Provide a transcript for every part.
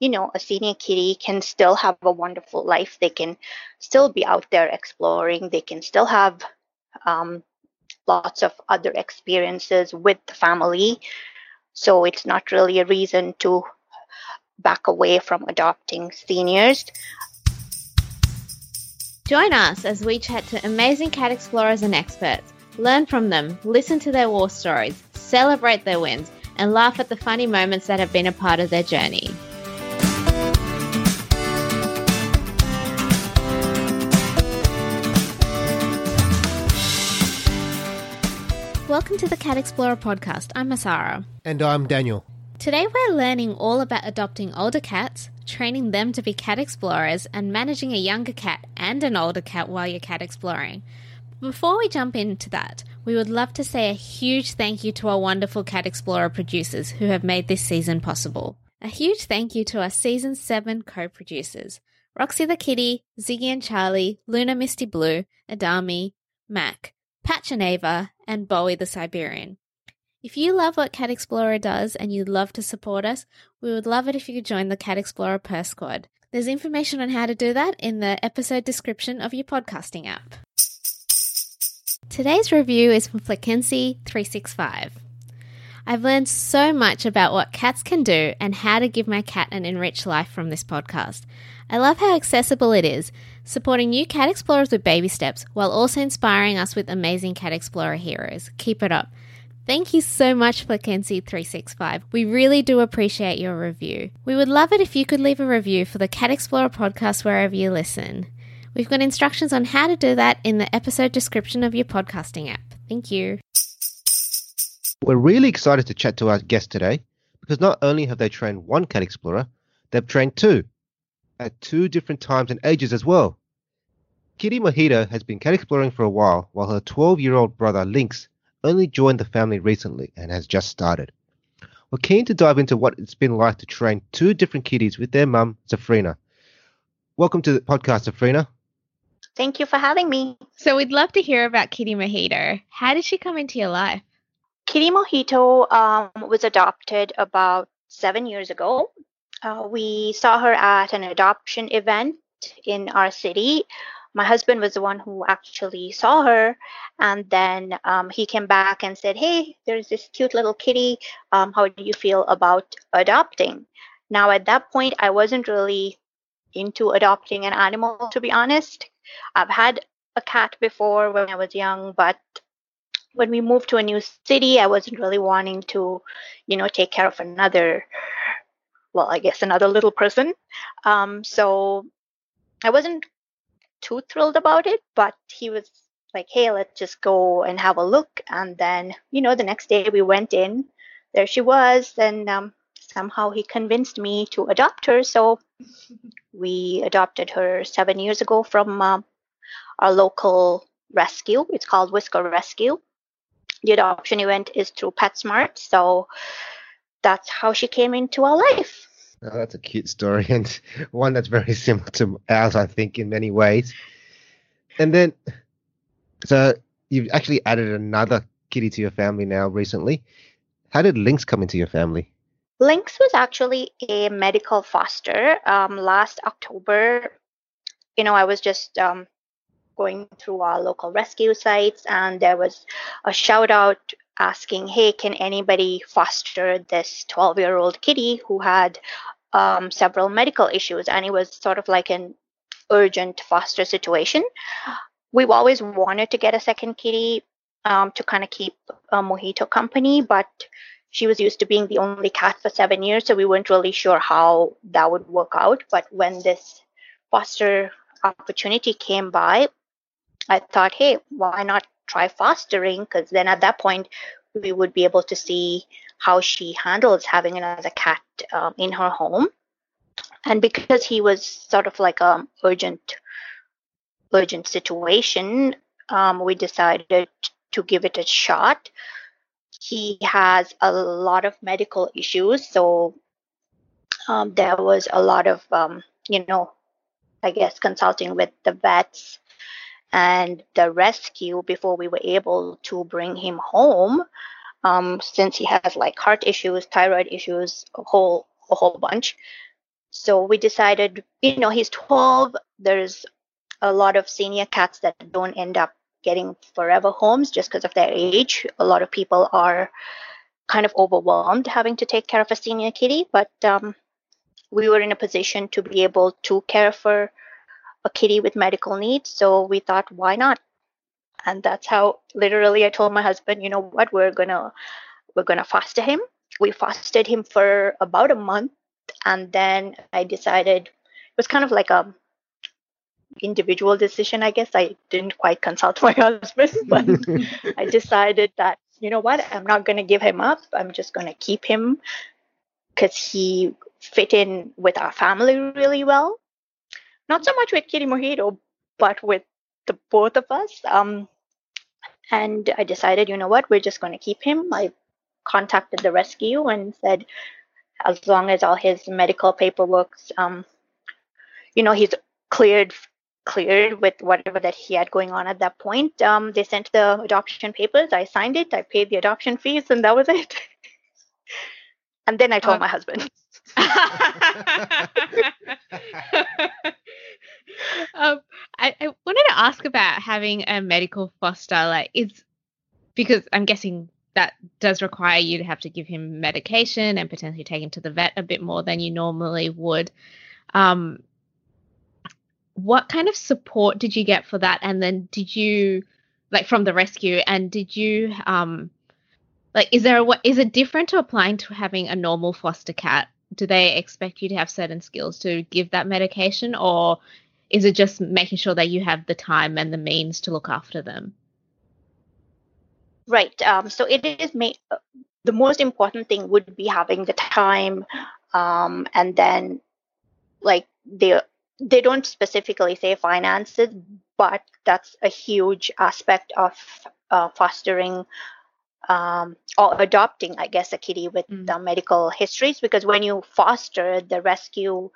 you know, a senior kitty can still have a wonderful life. They can still be out there exploring. They can still have um, lots of other experiences with the family. So it's not really a reason to back away from adopting seniors. Join us as we chat to amazing cat explorers and experts, learn from them, listen to their war stories, celebrate their wins, and laugh at the funny moments that have been a part of their journey. Welcome to the Cat Explorer podcast. I'm Hasara. And I'm Daniel. Today we're learning all about adopting older cats, training them to be cat explorers, and managing a younger cat and an older cat while you're cat exploring. Before we jump into that, we would love to say a huge thank you to our wonderful Cat Explorer producers who have made this season possible. A huge thank you to our season 7 co producers Roxy the Kitty, Ziggy and Charlie, Luna Misty Blue, Adami, Mac, Patch and Ava, and Bowie the Siberian. If you love what Cat Explorer does and you'd love to support us, we would love it if you could join the Cat Explorer Purse Squad. There's information on how to do that in the episode description of your podcasting app. Today's review is from Flickency365. I've learned so much about what cats can do and how to give my cat an enriched life from this podcast. I love how accessible it is, supporting new cat explorers with baby steps while also inspiring us with amazing cat explorer heroes. Keep it up. Thank you so much, Flickency365. We really do appreciate your review. We would love it if you could leave a review for the Cat Explorer podcast wherever you listen. We've got instructions on how to do that in the episode description of your podcasting app. Thank you. We're really excited to chat to our guest today because not only have they trained one cat explorer, they've trained two at two different times and ages as well. Kitty Mojito has been cat exploring for a while, while her 12 year old brother Lynx only joined the family recently and has just started. We're keen to dive into what it's been like to train two different kitties with their mum, Zafrina. Welcome to the podcast, Zafrina. Thank you for having me. So, we'd love to hear about Kitty Mojito. How did she come into your life? Kitty Mojito um, was adopted about seven years ago. Uh, we saw her at an adoption event in our city. My husband was the one who actually saw her and then um, he came back and said hey there's this cute little kitty. Um, how do you feel about adopting? Now at that point i wasn't really into adopting an animal to be honest. I've had a cat before when i was young but when we moved to a new city i wasn't really wanting to you know take care of another well i guess another little person um, so i wasn't too thrilled about it, but he was like, hey, let's just go and have a look. And then, you know, the next day we went in, there she was, and um, somehow he convinced me to adopt her. So we adopted her seven years ago from uh, our local rescue. It's called Whisker Rescue. The adoption event is through PetSmart. So that's how she came into our life. Oh, that's a cute story and one that's very similar to ours, I think, in many ways. And then, so you've actually added another kitty to your family now recently. How did Lynx come into your family? Lynx was actually a medical foster. Um, last October, you know, I was just um, going through our local rescue sites, and there was a shout out asking, hey, can anybody foster this 12 year old kitty who had um, several medical issues? And it was sort of like an urgent foster situation. We've always wanted to get a second kitty um, to kind of keep a Mojito company, but she was used to being the only cat for seven years, so we weren't really sure how that would work out. But when this foster opportunity came by, I thought, hey, why not try fostering because then at that point we would be able to see how she handles having another cat um, in her home. And because he was sort of like a urgent urgent situation um, we decided to give it a shot. He has a lot of medical issues so um, there was a lot of um, you know i guess consulting with the vets and the rescue before we were able to bring him home um, since he has like heart issues thyroid issues a whole a whole bunch So we decided, you know, he's 12. There's a lot of senior cats that don't end up getting forever homes just because of their age. A lot of people are kind of overwhelmed having to take care of a senior kitty, but um, we were in a position to be able to care for a kitty with medical needs. So we thought, why not? And that's how literally I told my husband, you know what, we're gonna we're gonna foster him. We fostered him for about a month, and then I decided it was kind of like a individual decision, I guess. I didn't quite consult my husband, but I decided that, you know what, I'm not to give him up. I'm just to keep him because he fit in with our family really well. Not so much with Kitty Mojito, but with the both of us. Um, and I decided, you know what, we're just going to keep him. I contacted the rescue and said, as long as all his medical paperwork, um, you know, he's cleared cleared with whatever that he had going on at that point. Um, they sent the adoption papers. I signed it. I paid the adoption fees, and that was it. and then I told uh, my husband. um, I, I wanted to ask about having a medical foster. Like, is because I'm guessing that does require you to have to give him medication and potentially take him to the vet a bit more than you normally would. Um, what kind of support did you get for that? And then did you like from the rescue? And did you um like is there a is it different to applying to having a normal foster cat? Do they expect you to have certain skills to give that medication, or is it just making sure that you have the time and the means to look after them? Right. Um, so it is made. The most important thing would be having the time, um, and then like the they don't specifically say finances, but that's a huge aspect of uh, fostering um, or adopting, I guess, a kitty with mm. medical histories. Because when you foster, the rescue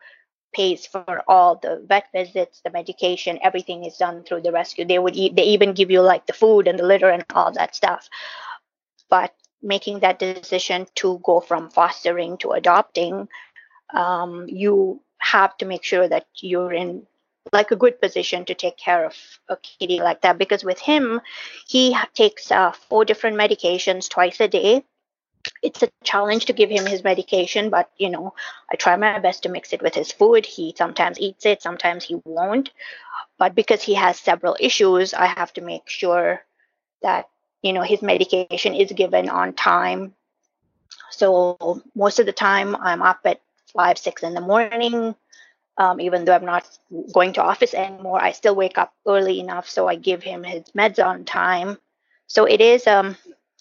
pays for all the vet visits, the medication, everything is done through the rescue. They would e- they even give you like the food and the litter and all that stuff. But making that decision to go from fostering to adopting, um, you have to make sure that you're in like a good position to take care of a kitty like that because with him he takes uh, four different medications twice a day. It's a challenge to give him his medication but you know i try my best to mix it with his food. He sometimes eats it sometimes he won't. But because he has several issues i have to make sure that you know his medication is given on time. So most of the time i'm up at five, six in the morning. Um, even though I'm not going to office anymore, I still wake up early enough so I give him his meds on time. So it is um,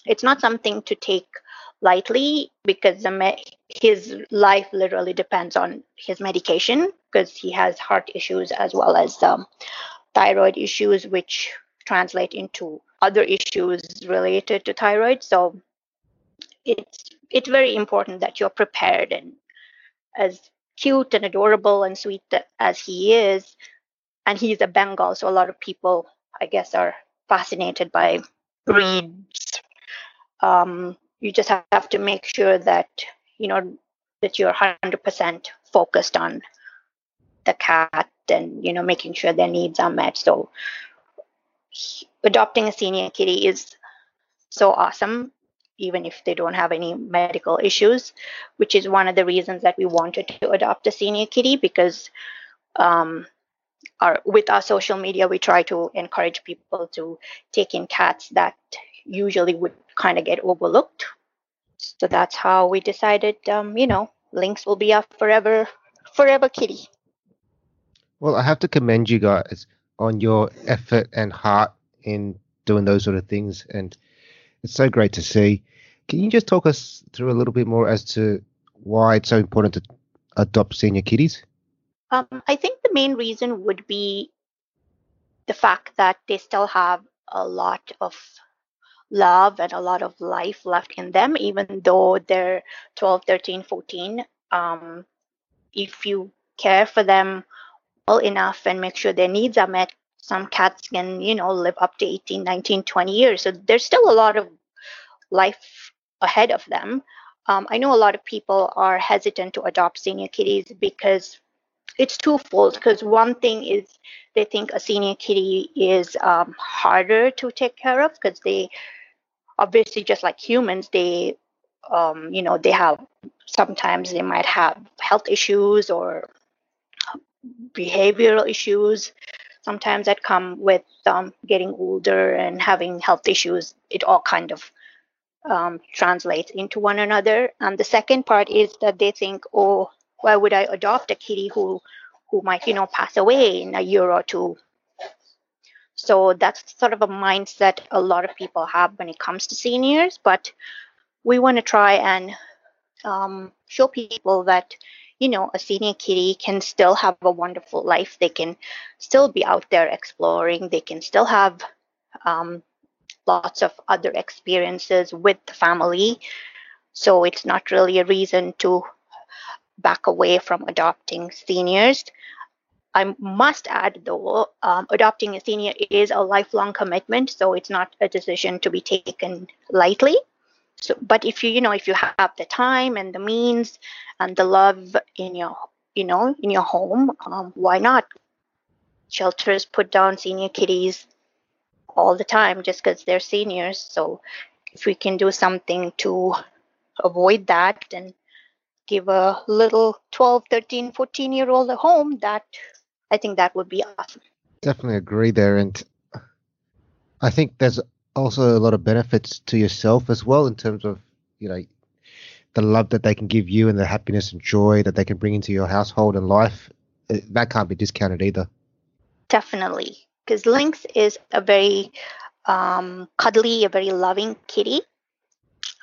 it's not something to take lightly because me- his life literally depends on his medication because he has heart issues as well as um, thyroid issues, which translate into other issues related to thyroid. So it's it's very important that you're prepared and as cute and adorable and sweet as he is, and he's a Bengal, so a lot of people, I guess, are fascinated by breeds. Um, you just have to make sure that you know that you're 100% focused on the cat and you know making sure their needs are met. So adopting a senior kitty is so awesome even if they don't have any medical issues, which is one of the reasons that we wanted to adopt a senior kitty because um, our, with our social media, we try to encourage people to take in cats that usually would kind of get overlooked. So that's how we decided, um, you know, Lynx will be our forever, forever kitty. Well, I have to commend you guys on your effort and heart in doing those sort of things, and it's so great to see. Can you just talk us through a little bit more as to why it's so important to adopt senior kitties? Um, I think the main reason would be the fact that they still have a lot of love and a lot of life left in them, even though they're 12, 13, 14. Um, if you care for them well enough and make sure their needs are met, some cats can, you know, live up to 18, 19, 20 years. So there's still a lot of life ahead of them. um, I know a lot of people are hesitant to adopt senior kitties because it's twofold. Because one thing is they think a senior kitty is um, harder to take care of because they obviously just like humans they um, you know they have sometimes they might have health issues or behavioral issues sometimes that come with um, getting older and having health issues it all kind of um, translates into one another. And the second part is that they think oh why would i adopt a kitty who who might you know pass away in a year or two? So that's sort of a mindset a lot of people have when it comes to seniors but we want to try and um, show people that you know a senior kitty can still have a wonderful life. They can still be out there exploring. They can still have um, lots of other experiences with the family so it's not really a reason to back away from adopting seniors I must add, though, um, adopting a senior is a lifelong commitment, so it's not a decision to be taken lightly. So, but if you, you know, if you have the time and the means and the love in your, you know, in your home, um, why not? Shelters put down senior kitties all the time just because they're seniors. So, if we can do something to avoid that and give a little 12, 13, 14 year old a home, that I think that would be awesome. Definitely agree there. And I think there's also a lot of benefits to yourself as well in terms of, you know, the love that they can give you and the happiness and joy that they can bring into your household and life. Uh, that can't be discounted either. Definitely. Because Lynx is a very um, cuddly, a very loving kitty.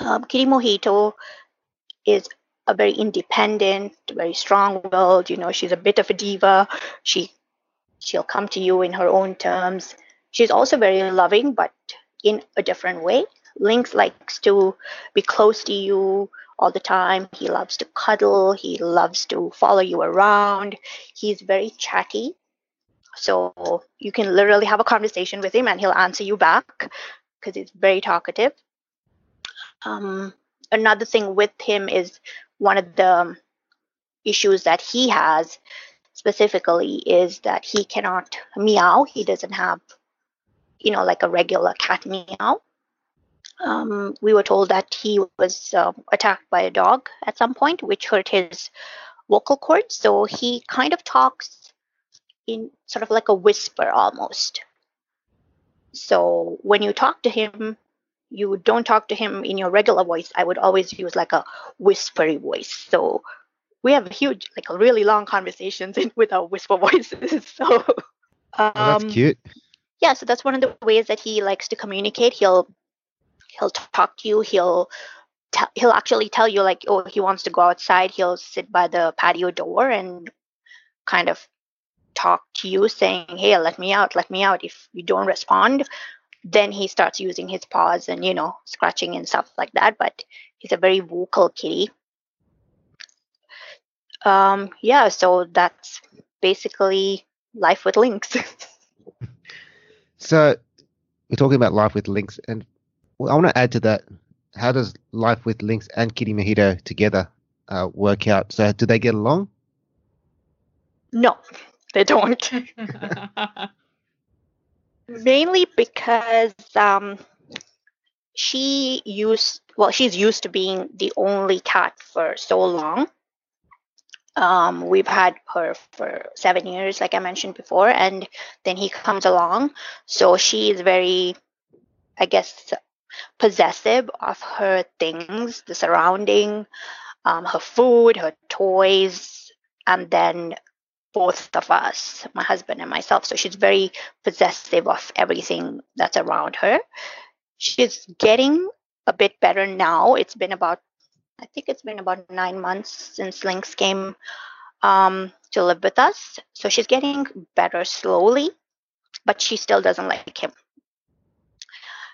Um, kitty Mojito is a very independent, very strong-willed. You know, she's a bit of a diva. She she'll come to you in her own terms. She's also very loving, but in a different way. Lynx likes to be close to you all the time. He loves to cuddle. He loves to follow you around. He's very chatty. So you can literally have a conversation with him and he'll answer you back because he's very talkative. Um, another thing with him is one of the issues that he has specifically is that he cannot meow. He doesn't have, you know, like a regular cat meow. Um, we were told that he was uh, attacked by a dog at some point, which hurt his vocal cords. So he kind of talks in sort of like a whisper almost. So when you talk to him, you don't talk to him in your regular voice. I would always use like a whispery voice. So we have huge, like really long conversations in, with our whisper voices. So um, oh, that's cute. Yeah, so that's one of the ways that he likes to communicate. He'll he'll talk to you. He'll tell, he'll actually tell you like, oh, he wants to go outside. He'll sit by the patio door and kind of talk to you, saying, "Hey, let me out, let me out." If you don't respond, then he starts using his paws and you know scratching and stuff like that. But he's a very vocal kitty. Um yeah so that's basically life with lynx so we're talking about life with lynx and i want to add to that how does life with lynx and kitty mojito together uh, work out? So do they get along? No they don't mainly because um, she used well she's used to being the only cat for so long. Um, we've had her for seven years like i mentioned before and then he comes along. So she is very i guess possessive of her things the surrounding um, her food her toys and then both of us, my husband and myself. So she's very possessive of everything that's around her. She's getting a bit better now. It's been about, I think it's been about nine months since Lynx came um, to live with us. So she's getting better slowly, but she still doesn't like him.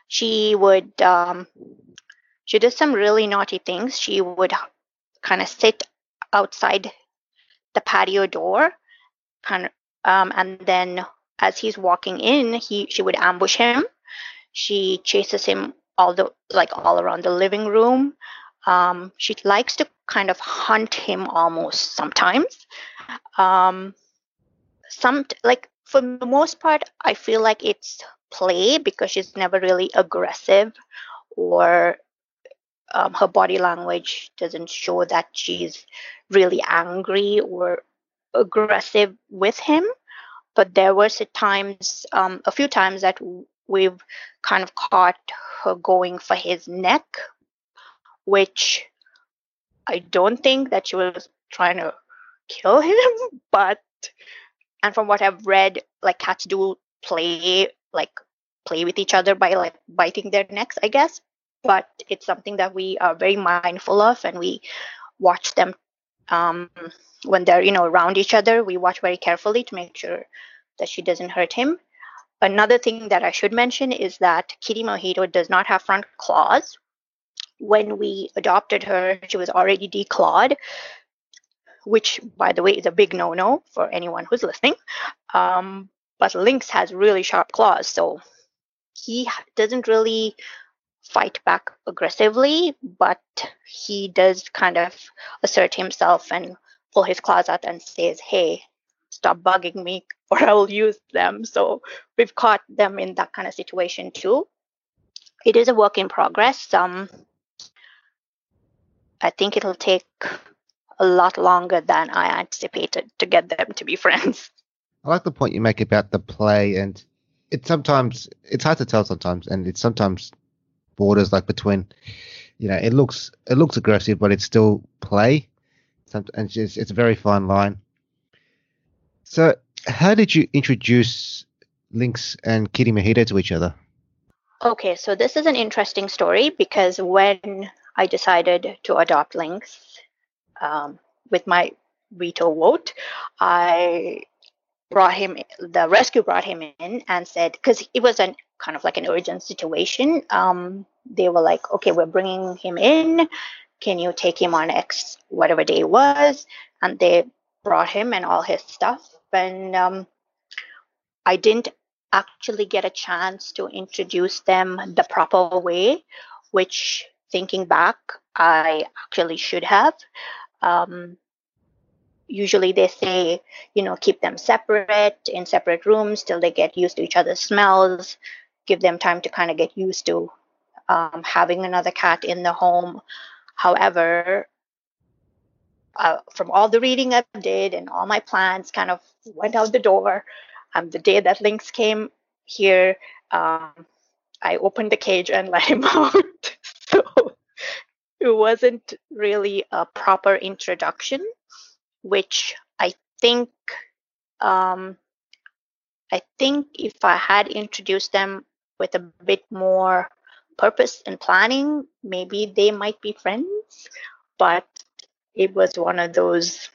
She would, um, she did some really naughty things. She would kind of sit outside the patio door kind of, um, and then as he's walking in, he she would ambush him. She chases him all the like all around the living room. Um, she likes to kind of hunt him almost sometimes. Um, some like for the most part, I feel like it's play because she's never really aggressive or um, her body language doesn't show that she's really angry or aggressive with him. But there was a times, um, a few times that we've kind of caught her going for his neck, which I don't think that she was trying to kill him, but and from what I've read, like cats do play like play with each other by like biting their necks, I guess. But it's something that we are very mindful of, and we watch them um, when they're you know around each other. We watch very carefully to make sure that she doesn't hurt him. Another thing that I should mention is that Kitty Mojito does not have front claws. When we adopted her, she was already declawed, which, by the way, is a big no no for anyone who's listening. Um, but Lynx has really sharp claws, so he doesn't really fight back aggressively, but he does kind of assert himself and pull his claws out and says, Hey, stop bugging me or I will use them. So we've caught them in that kind of situation too. It is a work in progress. Um, I think it'll take a lot longer than I anticipated to get them to be friends. I like the point you make about the play, and it's sometimes it's hard to tell sometimes, and it's sometimes borders like between, you know, it looks it looks aggressive, but it's still play, and it's, it's a very fine line. So, how did you introduce Lynx and Kitty Mojito to each other? Okay, so this is an interesting story because when I decided to adopt Lynx um, with my veto vote, I brought him the rescue brought him in and said because it was an kind of like an urgent situation um, they were like okay we're bringing him in. Can you take him on x whatever day it was? And they brought him and all his stuff. And um, i didn't actually get a chance to introduce them the proper way which thinking back i actually should have. Um, usually they say you know keep them separate in separate rooms till they get used to each other's smells give them time to kind of get used to um, having another cat in the home. However uh, from all the reading i did and all my plans kind of went out the door. Um, the day that lynx came here um, i opened the cage and let him out. So it wasn't really a proper introduction which I think um, I think if I had introduced them with a bit more purpose and planning, maybe they might be friends. But it was one of those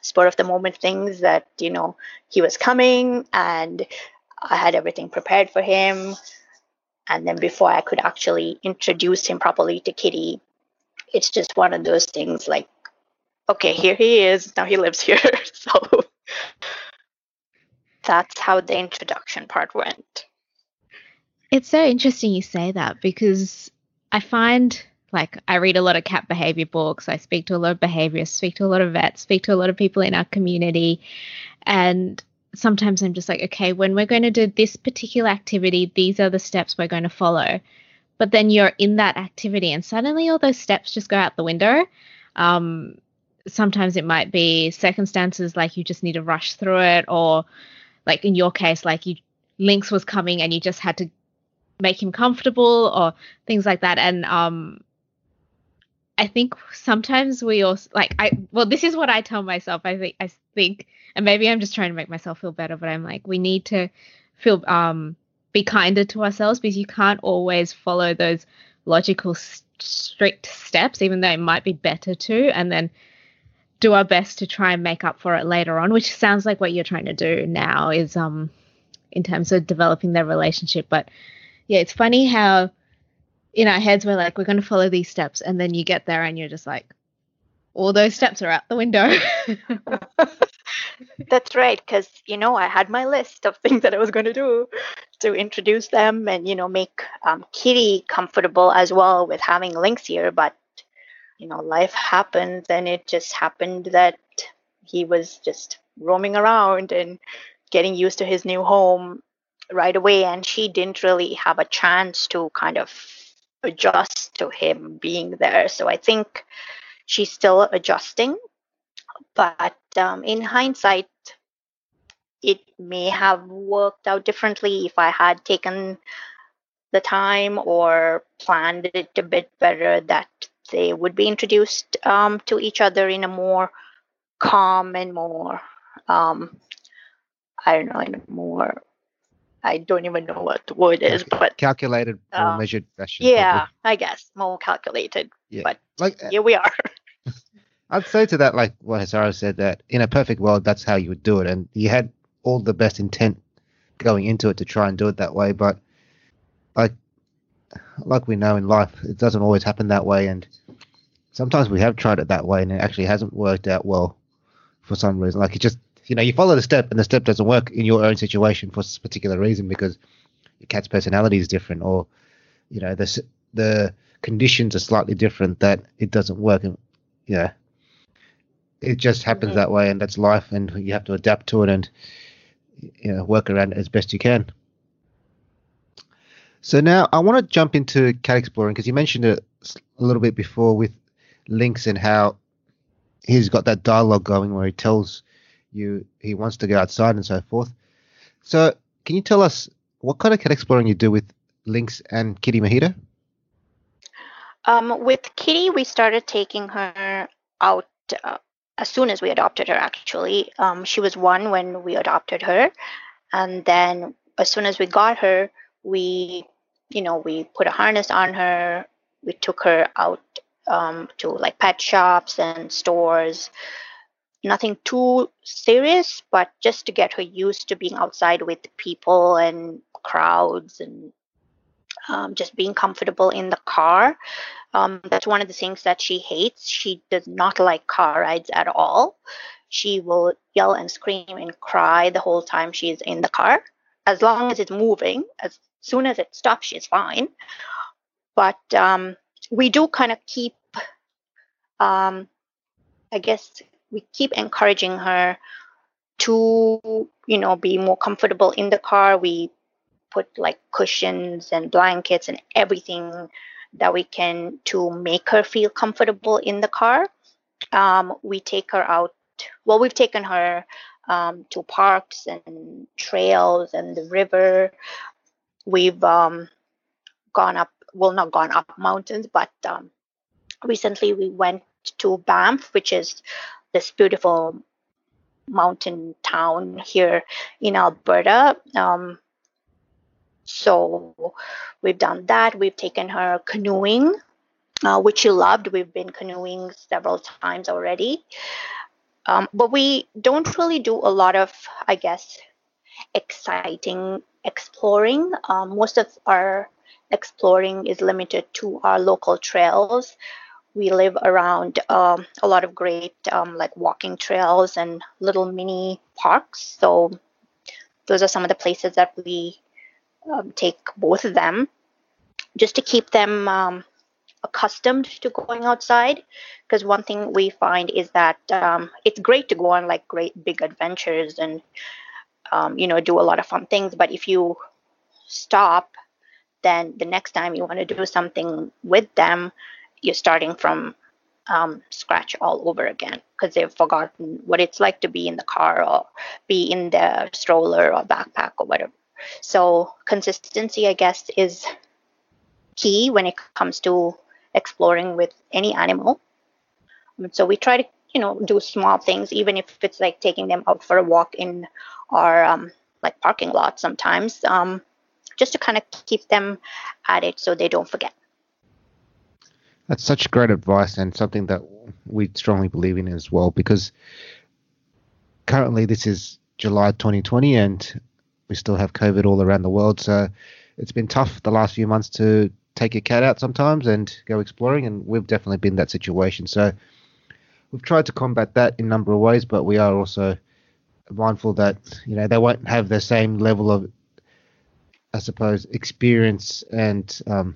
spur of the moment things that you know he was coming and I had everything prepared for him. And then before I could actually introduce him properly to Kitty, it's just one of those things like okay, here he is. Now he lives here. so that's how the introduction part went. It's so interesting you say that because I find like I read a lot of cat behavior books. I speak to a lot of behaviorists, speak to a lot of vets, speak to a lot of people in our community. And sometimes I'm just like, okay, when we're going to do this particular activity, these are the steps we're going to follow. But then you're in that activity and suddenly all those steps just go out the window. Um, sometimes it might be circumstances like you just need to rush through it or like in your case like you lynx was coming and you just had to make him comfortable or things like that and um i think sometimes we also like i well this is what i tell myself i think i think and maybe i'm just trying to make myself feel better but i'm like we need to feel um be kinder to ourselves because you can't always follow those logical strict steps even though it might be better to and then do our best to try and make up for it later on, which sounds like what you're trying to do now is um in terms of developing their relationship. But yeah, it's funny how in our heads we're like, we're gonna follow these steps, and then you get there and you're just like, all those steps are out the window. That's right, because you know I had my list of things that I was going to do to introduce them and you know make um, Kitty comfortable as well with having Lynx here. But you know, life happens, and it just happened that he was just roaming around and getting used to his new home right away. And she didn't really have a chance to kind of adjust to him being there. So I think she's still adjusting. But um, in hindsight, it may have worked out differently if I had taken the time or planned it a bit better that they would be introduced um, to each other in a more calm and more um, I don't know in a more I don't even know what the word is, but calculated or um, measured fashion. yeah, probably. I guess more calculated. Yeah. But Like here we are. I'd say to that, like what Hasara said, that in a perfect world, that's how you would do it, and you had all the best intent going into it to try and do it that way. But like, like we know in life, it doesn't always happen that way, and sometimes we have tried it that way, and it actually hasn't worked out well for some reason. Like it just, you know, you follow the step, and the step doesn't work in your own situation for a particular reason because your cat's personality is different, or you know, the the conditions are slightly different that it doesn't work, and yeah it just happens Mhm. that way and that's life and you have to adapt to it and you know work around it as best you can so now i want to jump into cat exploring because you mentioned it a little bit before with Lynx and how he's got that dialogue going where he tells you he wants to go outside and so forth so can you tell us what kind of cat exploring you do with lynx and kitty mojito Um, with Kitty, we started taking her out uh, as soon as we adopted her. Actually, um, she was one when we adopted her, and then as soon as we got her, we, you know, we put a harness on her. We took her out um, to like pet shops and stores. Nothing too serious, but just to get her used to being outside with people and crowds and um, just being comfortable in the car. Um, that's one of the things that she hates. She does not like car rides at all. She will yell and scream and cry the whole time she's in the car. As long as it's moving, as soon as it stops, she's fine. But um, we do kind of keep, um, I guess, we keep encouraging her to, you know, be more comfortable in the car. We put like cushions and blankets and everything that we can to make her feel comfortable in the car. Um, we take her out. Well, we've taken her um, to parks and trails and the river. We've um, gone up. Well, not gone up mountains, but um, recently we went to Banff, which is this beautiful mountain town here in Alberta. Um, so we've done that. We've taken her canoeing, uh, which she loved. We've been canoeing several times already. Um, but we don't really do a lot of, I guess, exciting exploring. Um, most of our exploring is limited to our local trails. We live around um, a lot of great um, like walking trails and little mini parks. So those are some of the places that we um, take both of them just to keep them um, accustomed to going outside because one thing we find is that um, it's great to go on like great big adventures and um, you know do a lot of fun things but if you stop then the next time you want to do something with them you're starting from um, scratch all over again because they've forgotten what it's like to be in the car or be in the stroller or backpack or whatever so consistency, I guess, is key when it comes to exploring with any animal. Um, So we try to, you know, do small things, even if it's like taking them out for a walk in our um, like parking lot sometimes, um, just to kind of keep them at it so they don't forget. That's such great advice and something that we strongly believe in as well because currently this is July 2020 and we still have COVID all around the world. So it's been tough the last few months to take your cat out sometimes and go exploring, and we've definitely been that situation. So we've tried to combat that in a number of ways, but we are also mindful that you know they won't have the same level of, I suppose, experience and um,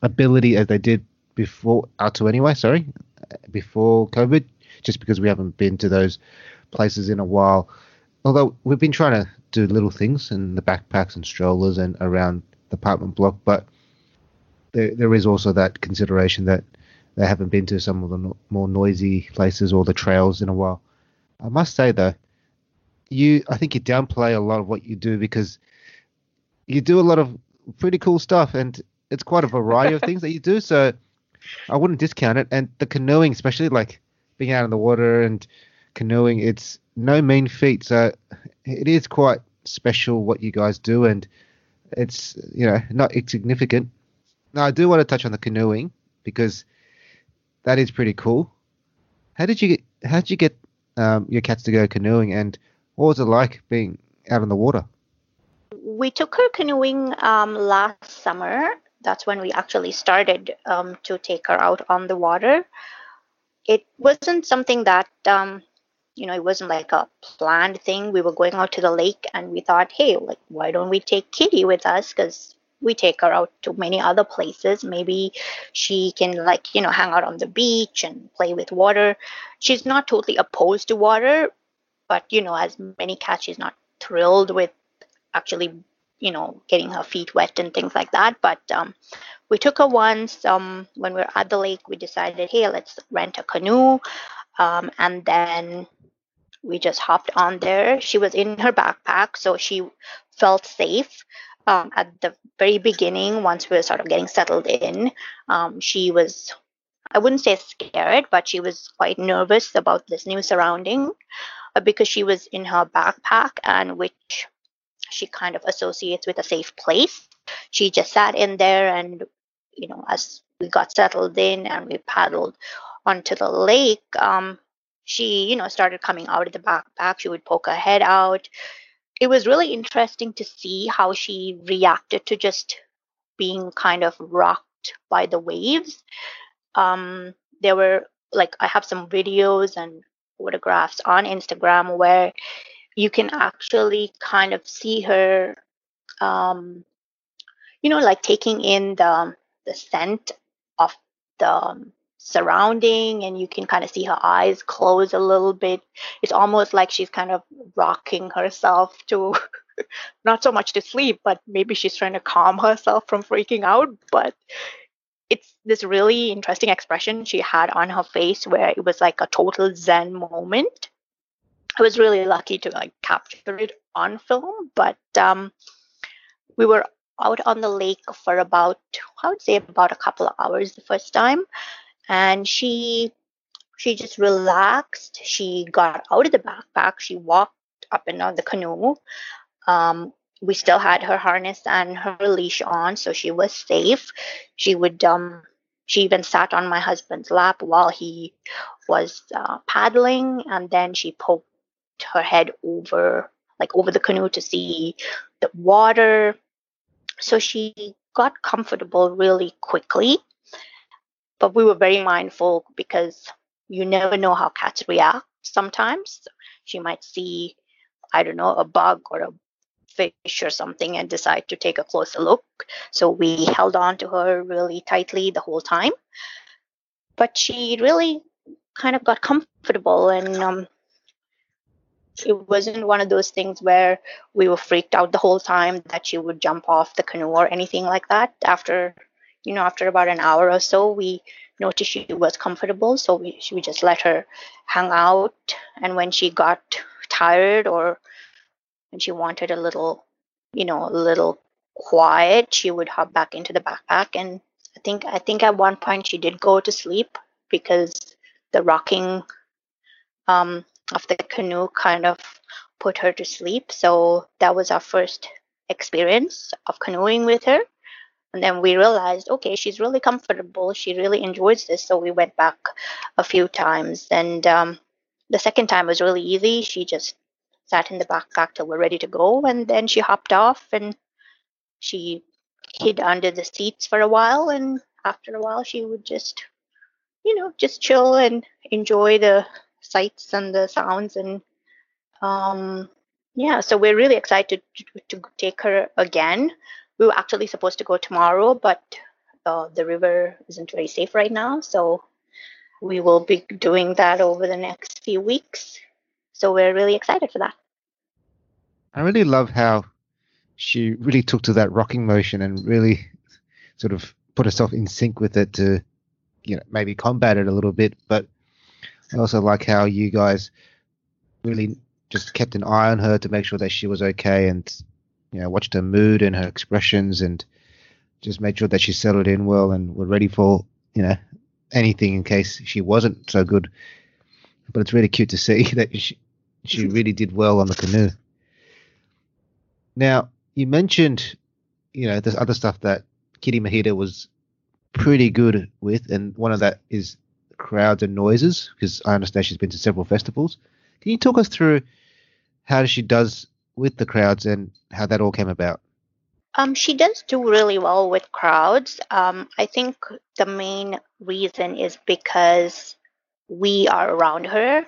ability as they did before. Out to anyway, sorry, before COVID, just because we haven't been to those places in a while. Although we've been trying to do little things in the backpacks and strollers and around the apartment block, but there there is also that consideration that they haven't been to some of the no- more noisy places or the trails in a while. I must say though, you I think you downplay a lot of what you do because you do a lot of pretty cool stuff and it's quite a variety of things that you do. So I wouldn't discount it. And the canoeing, especially like being out in the water and canoeing, it's no mean feat. So it is quite special what you guys do, and it's you know not insignificant. Now I do want to touch on the canoeing because that is pretty cool. How did you get? How did you get um, your cats to go canoeing, and what was it like being out in the water? We took her canoeing um, last summer. That's when we actually started um, to take her out on the water. It wasn't something that um, you know, it wasn't like a planned thing. We were going out to the lake and we thought, hey, like, why don't we take Kitty with us? Because we take her out to many other places. Maybe she can, like, you know, hang out on the beach and play with water. She's not totally opposed to water, but, you know, as many cats, she's not thrilled with actually, you know, getting her feet wet and things like that. But um, we took her once um, when we were at the lake. We decided, hey, let's rent a canoe. Um, and then we just hopped on there. She was in her backpack, so she felt safe. Um, at the very beginning, once we were sort of getting settled in, um, she was, I wouldn't say scared, but she was quite nervous about this new surrounding uh, because she was in her backpack and which she kind of associates with a safe place. She just sat in there and, you know, as we got settled in and we paddled onto the lake, um, she, you know, started coming out of the backpack. She would poke her head out. It was really interesting to see how she reacted to just being kind of rocked by the waves. Um, there were like I have some videos and photographs on Instagram where you can actually kind of see her um, you know like taking in the the scent of the surrounding and you can kind of see her eyes close a little bit. It's almost like she's kind of rocking herself to not so much to sleep but maybe she's trying to calm herself from freaking out but it's this really interesting expression she had on her face where it was like a total zen moment i was really lucky to like capture it on film but um we were out on the lake for about i would say about a couple of hours the first time and she she just relaxed. She got out of the backpack. She walked up and down the canoe. Um, we still had her harness and her leash on so she was safe. She would um she even sat on my husband's lap while he was uh, paddling and then she poked her head over like over the canoe to see the water so she got comfortable really quickly but we were very mindful because you never know how cats react sometimes. She might see, I don't know, a bug or a fish or something and decide to take a closer look. So we held on to her really tightly the whole time. But she really kind of got comfortable and um, it wasn't one of those things where we were freaked out the whole time that she would jump off the canoe or anything like that. After you know, after about an hour or so, we noticed she was comfortable, so we, we just let her hang out. And when she got tired or when she wanted a little, you know, a little quiet, she would hop back into the backpack. And I think I think at one point she did go to sleep because the rocking um, of the canoe kind of put her to sleep. So that was our first experience of canoeing with her. And then we realized, okay, she's really comfortable. She really enjoys this. So we went back a few times. And um, the second time was really easy. She just sat in the backpack till we're ready to go. And then she hopped off and she hid under the seats for a while. And after a while, she would just, you know, just chill and enjoy the sights and the sounds. And um, yeah, so we're really excited to, to take her again we were actually supposed to go tomorrow, but uh, the river isn't very safe right now. So we will be doing that over the next few weeks. So we're really excited for that. I really love how she really took to that rocking motion and really sort of put herself in sync with it to, you know, maybe combat it a little bit. But I also like how you guys really just kept an eye on her to make sure that she was okay and, you know, watched her mood and her expressions and just made sure that she settled in well and were ready for, you know, anything in case she wasn't so good. But it's really cute to see that she, she mm-hmm. really did well on the canoe. Now, you mentioned, you know, there's other stuff that Kitty Mojito was pretty good with, and one of that is crowds and noises, because I understand she's been to several festivals. Can you talk us through how she does with the crowds and how that all came about? Um, she does do really well with crowds. Um, I think the main reason is because we are around her.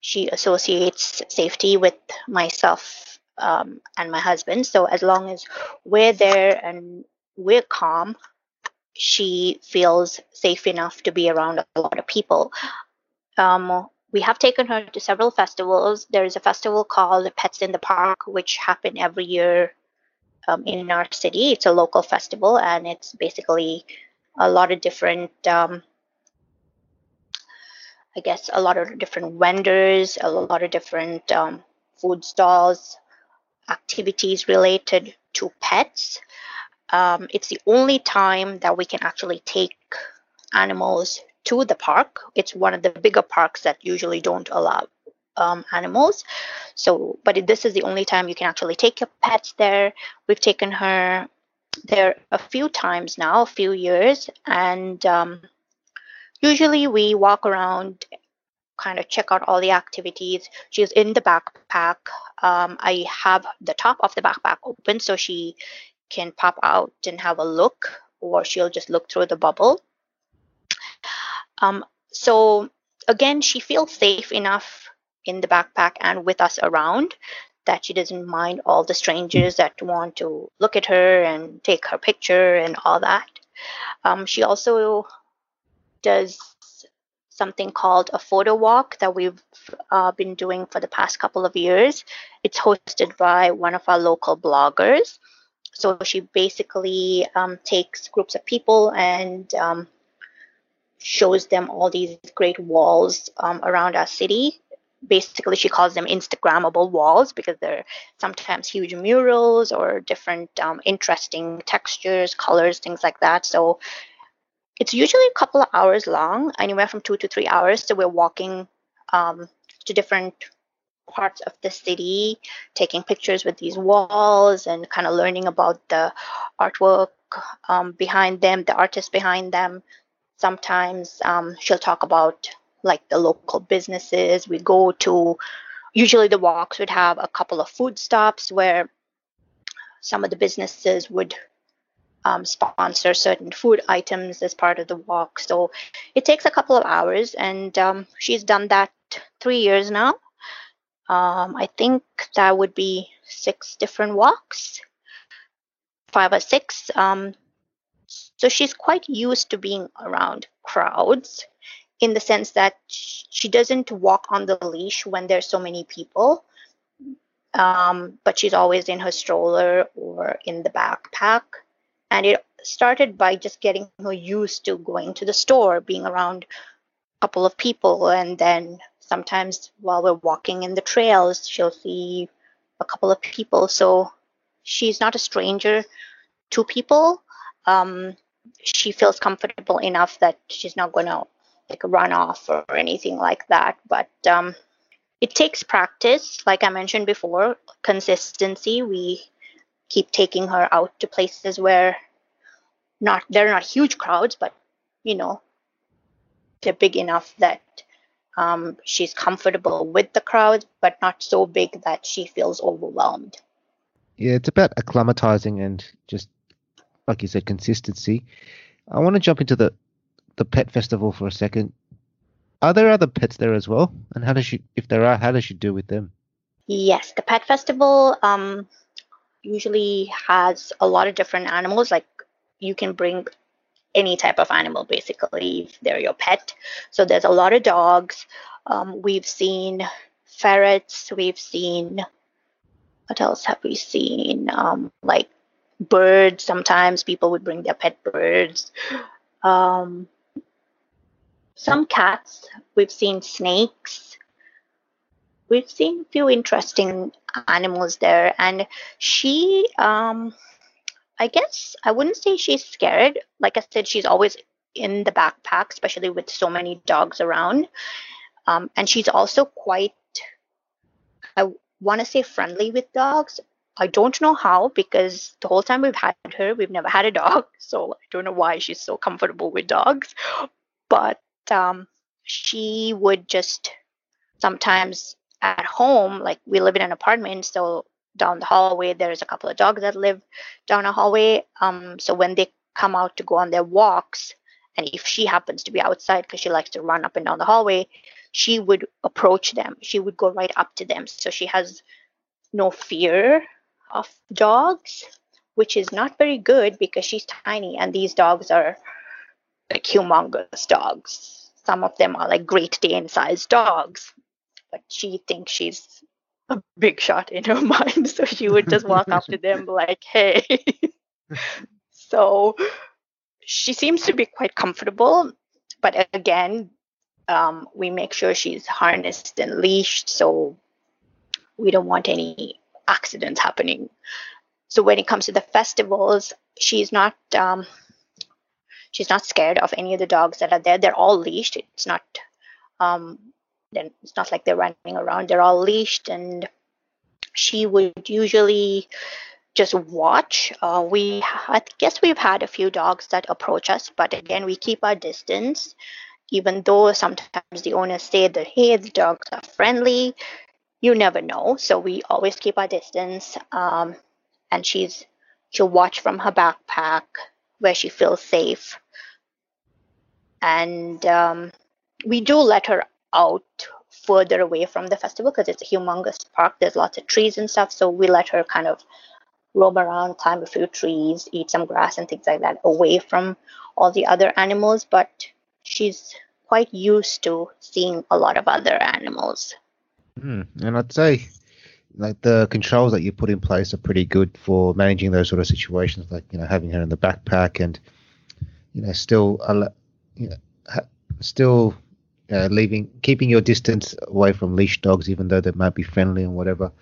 She associates safety with myself um, and my husband. So as long as we're there and we're calm, she feels safe enough to be around a lot of people. Um, we have taken her to several festivals. There is a festival called Pets in the Park, which happen every year um, in our city. It's a local festival, and it's basically a lot of different, um, I guess, a lot of different vendors, a lot of different um, food stalls, activities related to pets. Um, it's the only time that we can actually take animals to the park. It's one of the bigger parks that usually don't allow um, animals. So, but this is the only time you can actually take your pets there. We've taken her there a few times now, a few years, and um, usually we walk around, kind of check out all the activities. She's in the backpack. Um, I have the top of the backpack open so she can pop out and have a look, or she'll just look through the bubble. Um, so again, she feels safe enough in the backpack and with us around that she doesn't mind all the strangers that want to look at her and take her picture and all that. Um, she also does something called a photo walk that we've uh, been doing for the past couple of years. It's hosted by one of our local bloggers. So she basically um, takes groups of people and um, shows them all these great walls um, around our city. Basically she calls them instagrammable walls because they're sometimes huge murals or different um, interesting textures colors things like that. So it's usually a couple of hours long anywhere from two to three hours. So we're walking um, to different parts of the city taking pictures with these walls and kind of learning about the artwork um, behind them the artists behind them sometimes um, she'll talk about like the local businesses. We go to, usually the walks would have a couple of food stops where some of the businesses would um, sponsor certain food items as part of the walk. So it takes a couple of hours, and um, she's done that three years now. Um, I think that would be six different walks, five or six. Um, so she's quite used to being around crowds in the sense that she doesn't walk on the leash when there's so many people um, but she's always in her stroller or in the backpack and it started by just getting her used to going to the store being around a couple of people and then sometimes while we're walking in the trails she'll see a couple of people so she's not a stranger to people um, she feels comfortable enough that she's not going to like run off or anything like that. But um, it takes practice, like I mentioned before, consistency. We keep taking her out to places where not they're not huge crowds, but you know they're big enough that um, she's comfortable with the crowd, but not so big that she feels overwhelmed. Yeah, it's about acclimatizing and just like you said, consistency. I want to jump into the the pet festival for a second. Are there other pets there as well? And how does she, if there are, how does she do with them? Yes, the pet festival um, usually has a lot of different animals. Like you can bring any type of animal, basically, if they're your pet. So there's a lot of dogs. Um, we've seen ferrets. We've seen what else have we seen? Um, like birds. Sometimes people would bring their pet birds. Um, some cats. We've seen snakes. We've seen a few interesting animals there, and she, um, I guess, I wouldn't say she's scared. Like I said, she's always in the backpack, especially with so many dogs around. Um, and she's also quite, I want to say, friendly with dogs. I don't know how because the whole time we've had her, we've never had a dog. So I don't know why she's so comfortable with dogs. But um, she would just sometimes at home, like we live in an apartment, so down the hallway there's a couple of dogs that live down a hallway. Um, so when they come out to go on their walks, and if she happens to be outside because she likes to run up and down the hallway, she would approach them. She would go right up to them. So she has no fear of dogs, which is not very good because she's tiny and these dogs are like humongous dogs. Some of them are like Great Dane sized dogs, but she thinks she's a big shot in her mind. So she would just walk up to them like, hey. so she seems to be quite comfortable. But again, um, we make sure she's harnessed and leashed so we don't want any accidents happening. So when it comes to the festivals, she's not um, she's not scared of any of the dogs that are there. They're all leashed. It's not um, then it's not like they're running around. They're all leashed, and she would usually just watch. Uh, we I guess we've had a few dogs that approach us, but again we keep our distance. Even though sometimes the owners say that hey the dogs are friendly, you never know. So we always keep our distance. Um, and she's she'll watch from her backpack where she feels safe. And um, we do let her out further away from the festival because it's a humongous park. There's lots of trees and stuff. So we let her kind of roam around, climb a few trees, eat some grass and things like that away from all the other animals. But she's quite used to seeing a lot of other animals. Mm, and I'd say like the controls that you put in place are pretty good for managing those sort of situations, like you know having her in the backpack and you know still you know still uh, leaving keeping your distance away from leash dogs, even though they might be friendly and whatever,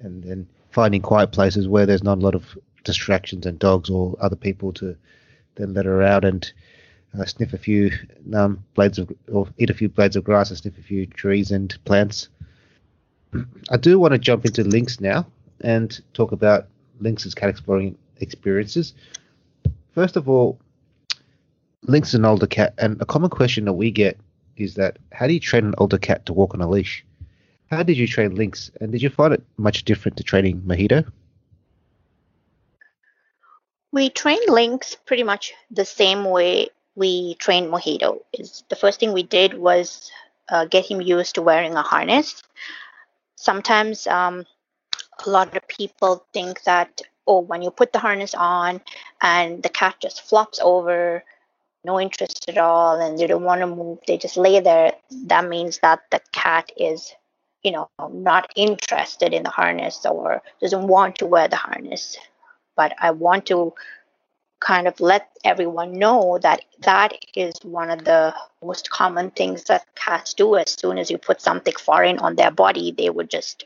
and then finding quiet places where there's not a lot of distractions and dogs or other people to then let her out and uh, sniff a few um, blades of or eat a few blades of grass and sniff a few trees and plants I do want to jump into Lynx now and talk about Lynx's cat exploring experiences. First of all, Lynx is an older cat, and a common question that we get is that how do you train an older cat to walk on a leash? How did you train Lynx, and did you find it much different to training Mojito? We trained Lynx pretty much the same way we trained Mojito. Is the first thing we did was uh, get him used to wearing a harness sometimes um, a lot of people think that oh when you put the harness on and the cat just flops over no interest at all and they don't want to move they just lay there that means that the cat is you know not interested in the harness or doesn't want to wear the harness. But i want to kind of let everyone know that that is one of the most common things that cats do. As soon as you put something foreign on their body they would just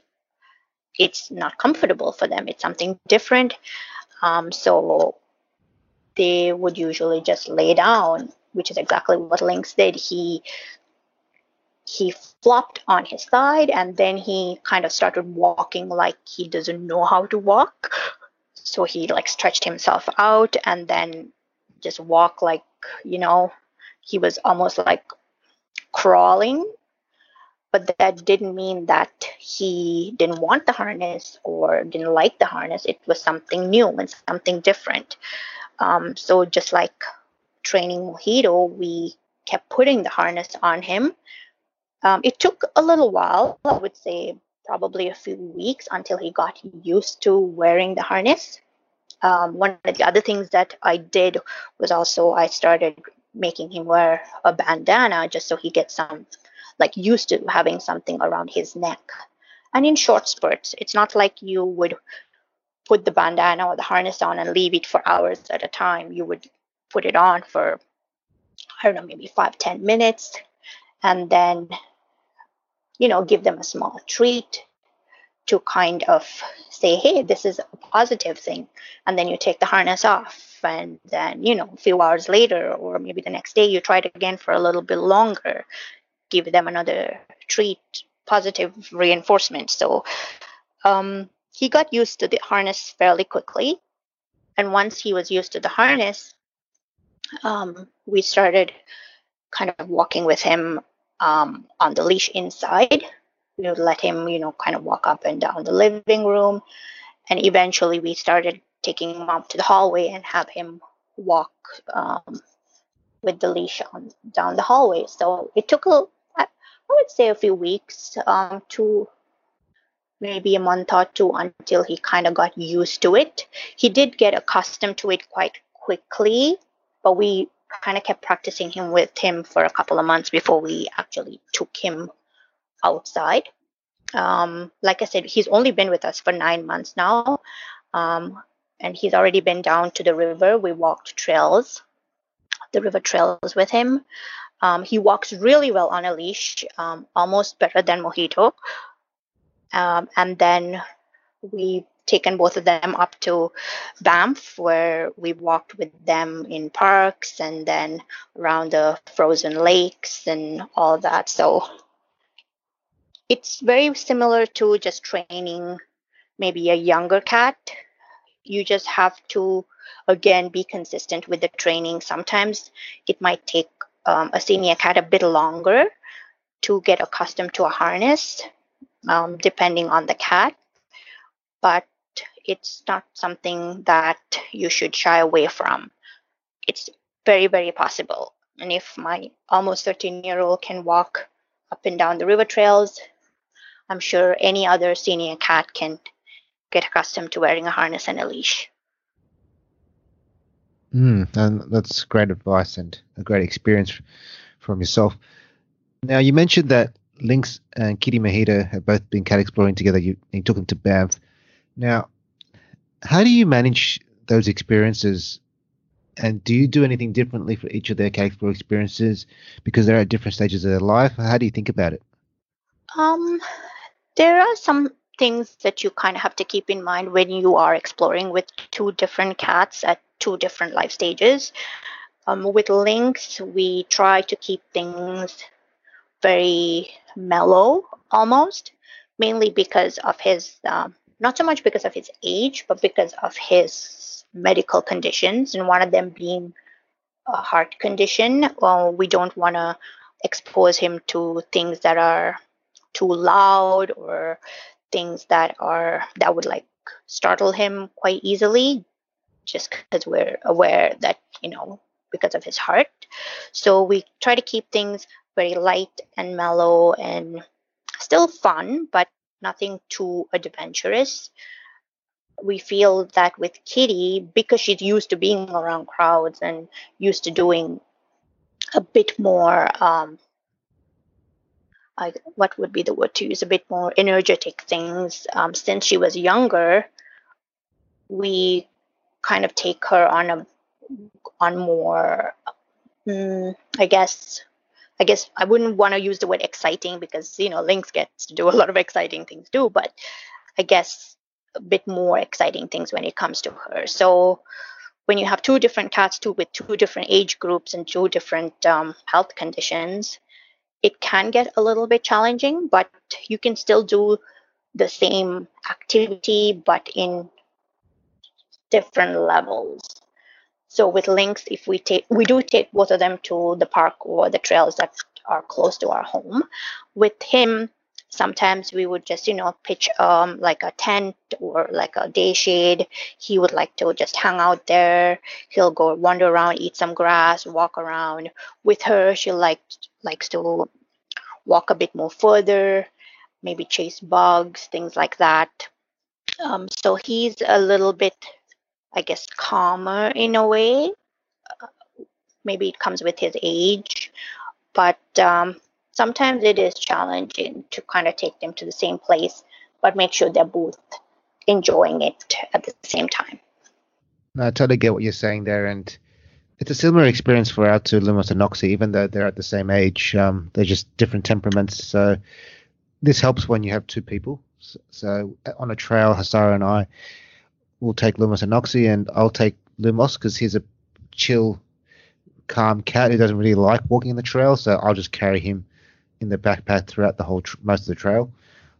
it's not comfortable for them. It's something different. Um, so they would usually just lay down which is exactly what lynx did. He he flopped on his side and then he kind of started walking like he doesn't know how to walk. So he like stretched himself out and then just walked like you know he was almost like crawling. But that didn't mean that he didn't want the harness or didn't like the harness. It was something new and something different um, so just like training mojito we kept putting the harness on him um, it took a little while i would say probably a few weeks until he got used to wearing the harness. Um, one of the other things that I did was also I started making him wear a bandana just so he gets some like used to having something around his neck. And in short spurts, it's not like you would put the bandana or the harness on and leave it for hours at a time. You would put it on for, I don't know, maybe five, ten minutes, and then, you know, give them a small treat to kind of say, hey, this is a positive thing. And then you take the harness off. And then, you know, a few hours later, or maybe the next day, you try it again for a little bit longer, give them another treat, positive reinforcement. So um, he got used to the harness fairly quickly. And once he was used to the harness, um, we started kind of walking with him um, on the leash inside. We would let him, you know, kind of walk up and down the living room. And eventually we started taking him up to the hallway and have him walk um, with the leash on down the hallway. So it took a, I would say a few weeks um, to maybe a month or two until he kind of got used to it. He did get accustomed to it quite quickly, but we kind of kept practicing him with him for a couple of months before we actually took him outside. Um, like I said, he's only been with us for nine months now, um, and he's already been down to the river. We walked trails, the river trails with him. Um, he walks really well on a leash, um, almost better than Mojito. Um, and then we've taken both of them up to Banff, where we walked with them in parks and then around the frozen lakes and all that. So it's very similar to just training maybe a younger cat. You just have to, again, be consistent with the training. Sometimes it might take um, a senior cat a bit longer to get accustomed to a harness um, depending on the cat, but it's not something that you should shy away from. It's very, very possible. And if my almost 13 year old can walk up and down the river trails, I'm sure any other senior cat can get accustomed to wearing a harness and a leash. Mm, and that's great advice and a great experience from yourself. Now, you mentioned that Lynx and Kitty Mojito have both been cat exploring together. You, you took them to Banff. Now, how do you manage those experiences? And do you do anything differently for each of their cat explorer experiences because they're at different stages of their life? How do you think about it? Um, there are some things that you kind of have to keep in mind when you are exploring with two different cats at two different life stages. Um, with Lynx, we try to keep things very mellow almost, mainly because of his, um, not so much because of his age, but because of his medical conditions, and one of them being a heart condition. Well, we don't want to expose him to things that are too loud or things that are that would like startle him quite easily just because we're aware that you know because of his heart so we try to keep things very light and mellow and still fun, but nothing too adventurous. We feel that with Kitty, because she's used to being around crowds and used to doing a bit more, um, I, what would be the word to use, a bit more energetic things um, since she was younger, we kind of take her on a on more, um, I guess, I guess I wouldn't want to use the word exciting because you know Lynx gets to do a lot of exciting things too, but I guess a bit more exciting things when it comes to her. So when you have two different cats, too with two different age groups and two different um, health conditions, it can get a little bit challenging, but you can still do the same activity, but in different levels. So with Lynx, if we take, we do take both of them to the park or the trails that are close to our home. With him, sometimes we would just, you know, pitch um like a tent or like a day shade. He would like to just hang out there. He'll go wander around, eat some grass, walk around. With her, she like likes to walk a bit more further, maybe chase bugs, things like that. Um, so he's a little bit I guess, calmer in a way. Uh, maybe it comes with his age, but um, sometimes it is challenging to kind of take them to the same place, but make sure they're both enjoying it at the same time. I totally get what you're saying there, and it's a similar experience for our two Lumos and Noxie, even though they're at the same age. Um, they're just different temperaments, so this helps when you have two people. So, so on a trail, Hasara and I will take Lumos and Noxie, and I'll take Lumos because he's a chill, calm cat who doesn't really like walking in the trail. So I'll just carry him in the backpack throughout the whole tr- most of the trail.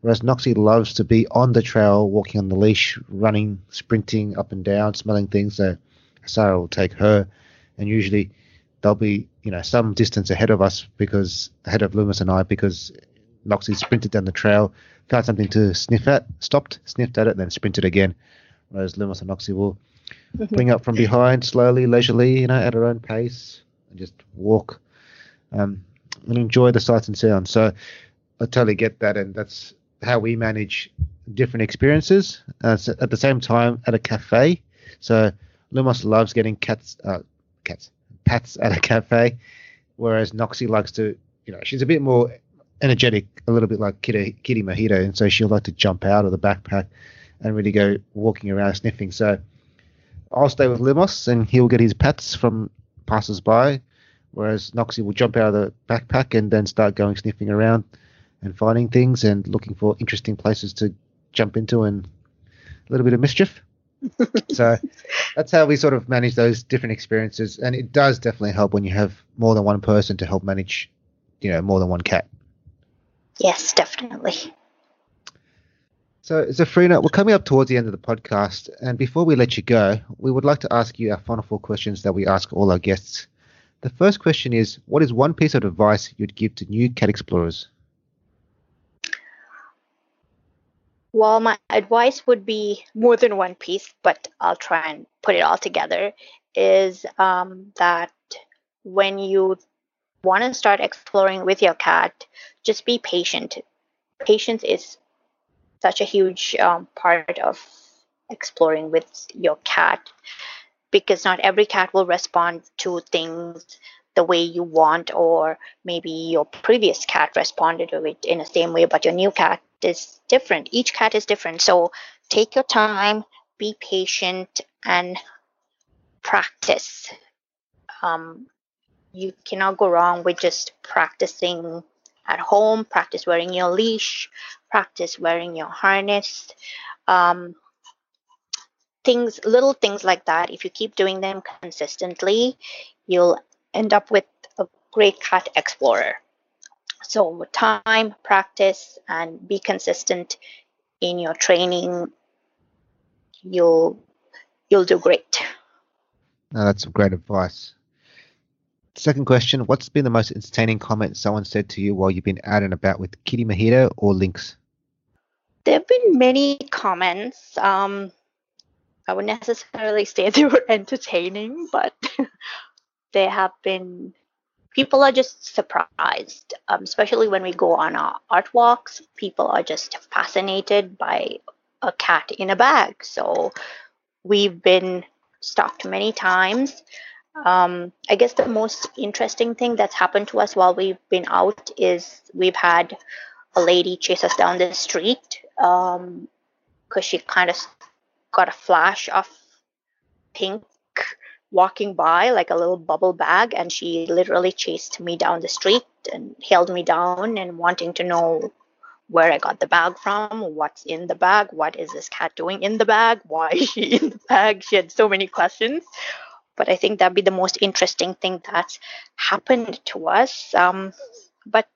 Whereas Noxie loves to be on the trail, walking on the leash, running, sprinting up and down, smelling things. So Sarah will take her, and usually they'll be you know some distance ahead of us because ahead of Lumos and I because Noxie sprinted down the trail, found something to sniff at, stopped, sniffed at it, then sprinted again. Whereas Lumos and Noxie will Mm-hmm. bring up from behind slowly, leisurely, you know, at her own pace, and just walk um, and enjoy the sights and sounds. So I totally get that, and that's how we manage different experiences. Uh, so at the same time, at a cafe, so Lumos loves getting cats, uh, cats, pats at a cafe, whereas Noxie likes to, you know, she's a bit more energetic, a little bit like Kitty, Kitty Mojito, and so she'll like to jump out of the backpack and really go walking around sniffing. So I'll stay with Lumos and he'll get his pats from passers-by, whereas Noxie will jump out of the backpack and then start going sniffing around and finding things and looking for interesting places to jump into and a little bit of mischief. so that's how we sort of manage those different experiences, and it does definitely help when you have more than one person to help manage, you know, more than one cat. Yes, definitely. So, Zafrina, we're coming up towards the end of the podcast, and before we let you go, we would like to ask you our final four questions that we ask all our guests. The first question is, what is one piece of advice you'd give to new cat explorers? Well, my advice would be more than one piece, but I'll try and put it all together. Is um, that when you want to start exploring with your cat, just be patient. Patience is such a huge um, part of exploring with your cat because not every cat will respond to things the way you want, or maybe your previous cat responded to it in the same way, but your new cat is different. Each cat is different. So take your time, be patient, and practice. Um, you cannot go wrong with just practicing at home, practice wearing your leash, practice wearing your harness. Um, things, little things like that, if you keep doing them consistently, you'll end up with a great cat explorer. So, time, practice, and be consistent in your training, you'll you'll do great. No, that's some great advice. Second question: What's been the most entertaining comment someone said to you while you've been out and about with Kitty Mojito or Lynx? There have been many comments. Um, I wouldn't necessarily say they were entertaining, but there have been people are just surprised, um, especially when we go on our art walks. People are just fascinated by a cat in a bag. So we've been stopped many times. Um, I guess the most interesting thing that's happened to us while we've been out is we've had a lady chase us down the street because um, she kind of got a flash of pink walking by like a little bubble bag and she literally chased me down the street and held me down and wanting to know where I got the bag from, what's in the bag, what is this cat doing in the bag, why is she in the bag. She had so many questions. But I think that'd be the most interesting thing that's happened to us. Um, but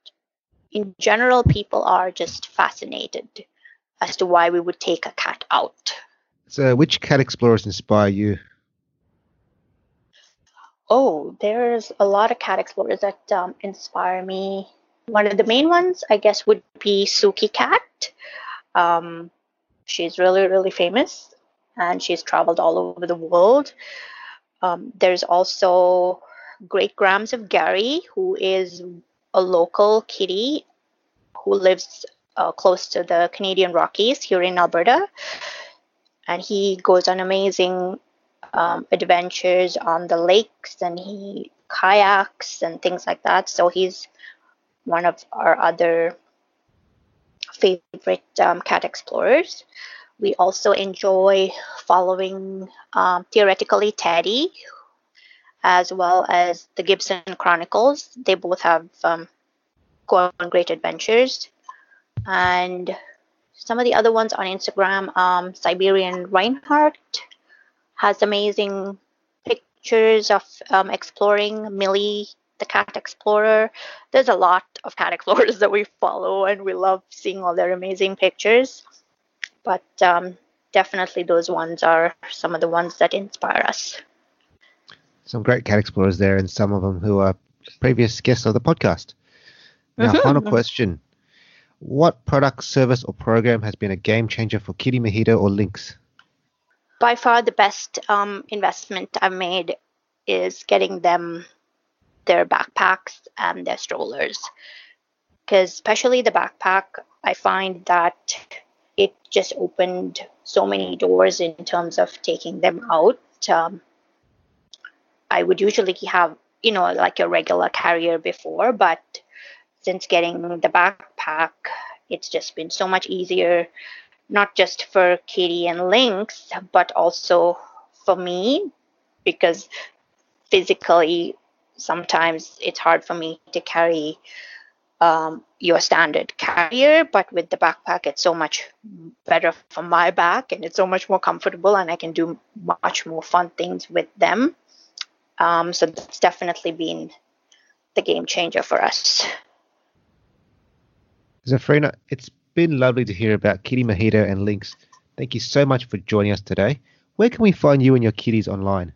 in general, people are just fascinated as to why we would take a cat out. So, which cat explorers inspire you? Oh, there's a lot of cat explorers that um, inspire me. One of the main ones, I guess, would be Suki Cat. Um, she's really, really famous and she's traveled all over the world. Um, there's also Great Grams of Gary, who is a local kitty who lives uh, close to the Canadian Rockies here in Alberta. And he goes on amazing um, adventures on the lakes and he kayaks and things like that. So he's one of our other favorite um, cat explorers. We also enjoy following um, theoretically Teddy, as well as the Gibson Chronicles. They both have um, gone on great adventures. And some of the other ones on Instagram, um, Siberian Reinhardt has amazing pictures of um, exploring. Millie, the cat explorer. There's a lot of cat explorers that we follow, and we love seeing all their amazing pictures. But um, definitely, those ones are some of the ones that inspire us. Some great cat explorers there, and some of them who are previous guests of the podcast. Now, mm-hmm. final question. What product, service, or program has been a game changer for Kitty Mojito or Lynx? By far, the best um, investment I've made is getting them their backpacks and their strollers. Because, especially the backpack, I find that it just opened so many doors in terms of taking them out. Um, I would usually have, you know, like a regular carrier before, but since getting the backpack, it's just been so much easier, not just for Kitty and Lynx, but also for me, because physically, sometimes it's hard for me to carry um, your standard carrier, but with the backpack, it's so much better for my back and it's so much more comfortable, and I can do much more fun things with them. Um, so that's definitely been the game changer for us. Zafrina, it's been lovely to hear about Kitty Mojito and Lynx. Thank you so much for joining us today. Where can we find you and your kitties online?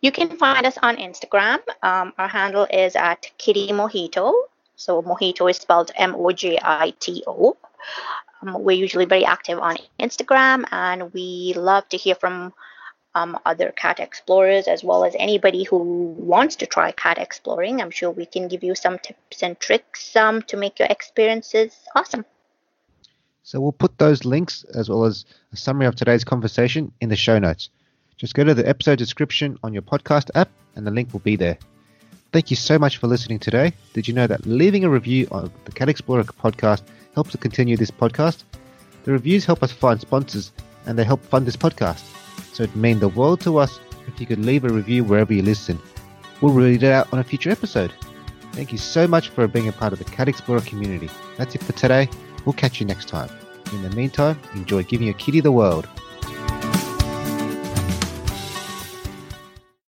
You can find us on Instagram. Um, our handle is at Kitty Mojito. So Mojito is spelled M O J I T O. Um, we're usually very active on Instagram and we love to hear from um, other cat explorers as well as anybody who wants to try cat exploring. I'm sure we can give you some tips and tricks um, to make your experiences awesome. So we'll put those links as well as a summary of today's conversation in the show notes. Just go to the episode description on your podcast app and the link will be there. Thank you so much for listening today. Did you know that leaving a review on the Cat Explorer podcast helps to continue this podcast? The reviews help us find sponsors and they help fund this podcast so it'd mean the world to us if you could leave a review wherever you listen. We'll read it out on a future episode. Thank you so much for being a part of the Cat Explorer community. That's it for today. We'll catch you next time. In the meantime, enjoy giving your kitty the world.